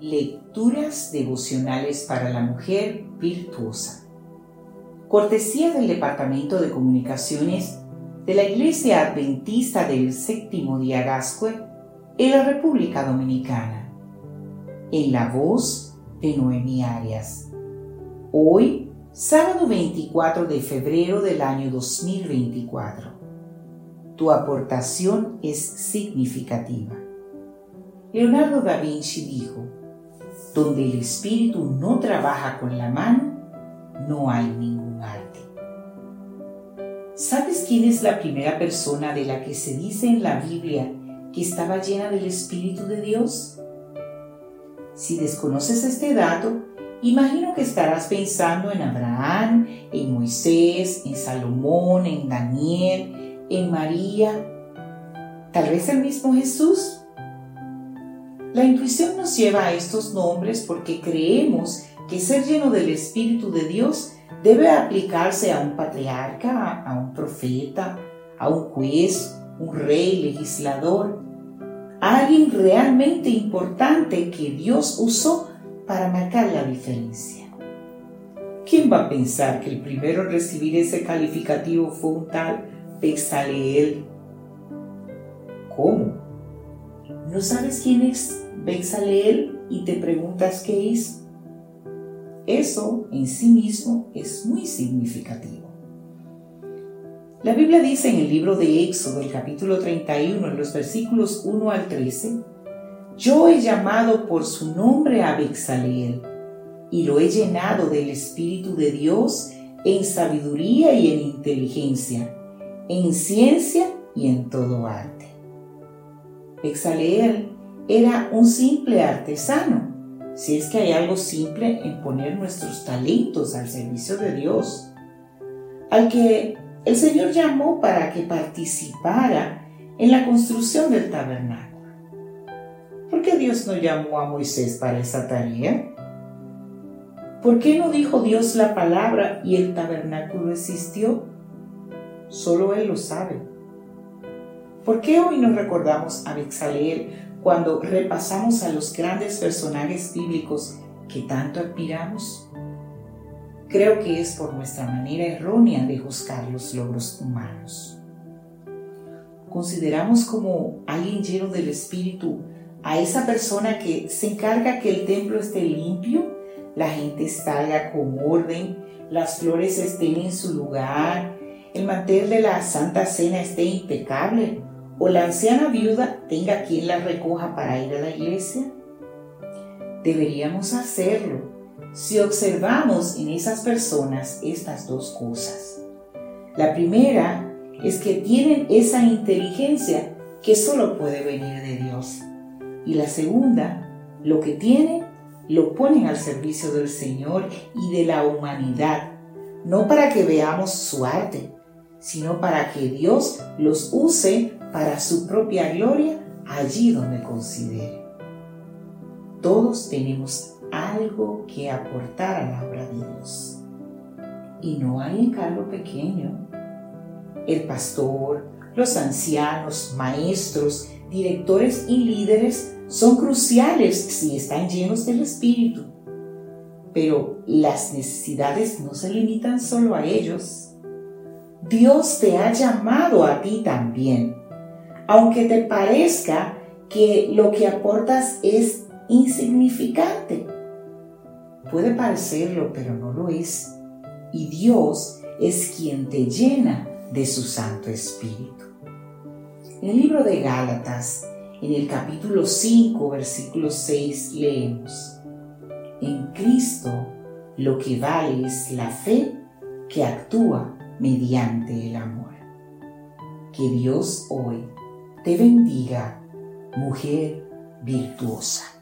Lecturas devocionales para la mujer virtuosa. Cortesía del Departamento de Comunicaciones de la Iglesia Adventista del Séptimo Día Gascue en la República Dominicana. En la voz de Noemi Arias. Hoy, sábado 24 de febrero del año 2024. Tu aportación es significativa. Leonardo da Vinci dijo, donde el espíritu no trabaja con la mano, no hay ningún arte. ¿Sabes quién es la primera persona de la que se dice en la Biblia que estaba llena del Espíritu de Dios? Si desconoces este dato, imagino que estarás pensando en Abraham, en Moisés, en Salomón, en Daniel, en María, tal vez el mismo Jesús. La intuición nos lleva a estos nombres porque creemos que ser lleno del Espíritu de Dios debe aplicarse a un patriarca, a un profeta, a un juez, un rey, legislador, a alguien realmente importante que Dios usó para marcar la diferencia. ¿Quién va a pensar que el primero en recibir ese calificativo fue un tal Bezaleel? ¿Cómo? ¿No sabes quién es Bezaleel y te preguntas qué es? Eso en sí mismo es muy significativo. La Biblia dice en el libro de Éxodo, el capítulo 31, en los versículos 1 al 13, Yo he llamado por su nombre a Bezaleel y lo he llenado del Espíritu de Dios en sabiduría y en inteligencia, en ciencia y en todo arte. Bezaleel era un simple artesano, si es que hay algo simple en poner nuestros talentos al servicio de Dios, al que el Señor llamó para que participara en la construcción del tabernáculo. ¿Por qué Dios no llamó a Moisés para esa tarea? ¿Por qué no dijo Dios la palabra y el tabernáculo existió? Solo Él lo sabe. ¿Por qué hoy nos recordamos a Bexaleel cuando repasamos a los grandes personajes bíblicos que tanto admiramos? Creo que es por nuestra manera errónea de juzgar los logros humanos. Consideramos como alguien lleno del Espíritu a esa persona que se encarga que el templo esté limpio, la gente salga con orden, las flores estén en su lugar, el mantel de la Santa Cena esté impecable o la anciana viuda tenga quien la recoja para ir a la iglesia? Deberíamos hacerlo si observamos en esas personas estas dos cosas. La primera es que tienen esa inteligencia que solo puede venir de Dios. Y la segunda, lo que tienen, lo ponen al servicio del Señor y de la humanidad, no para que veamos su arte, sino para que Dios los use para su propia gloria allí donde considere. Todos tenemos algo que aportar a la obra de Dios. Y no hay encargo pequeño. El pastor, los ancianos, maestros, directores y líderes son cruciales si están llenos del Espíritu. Pero las necesidades no se limitan solo a ellos. Dios te ha llamado a ti también aunque te parezca que lo que aportas es insignificante. Puede parecerlo, pero no lo es. Y Dios es quien te llena de su Santo Espíritu. En el libro de Gálatas, en el capítulo 5, versículo 6, leemos, En Cristo lo que vale es la fe que actúa mediante el amor. Que Dios hoy te bendiga, mujer virtuosa.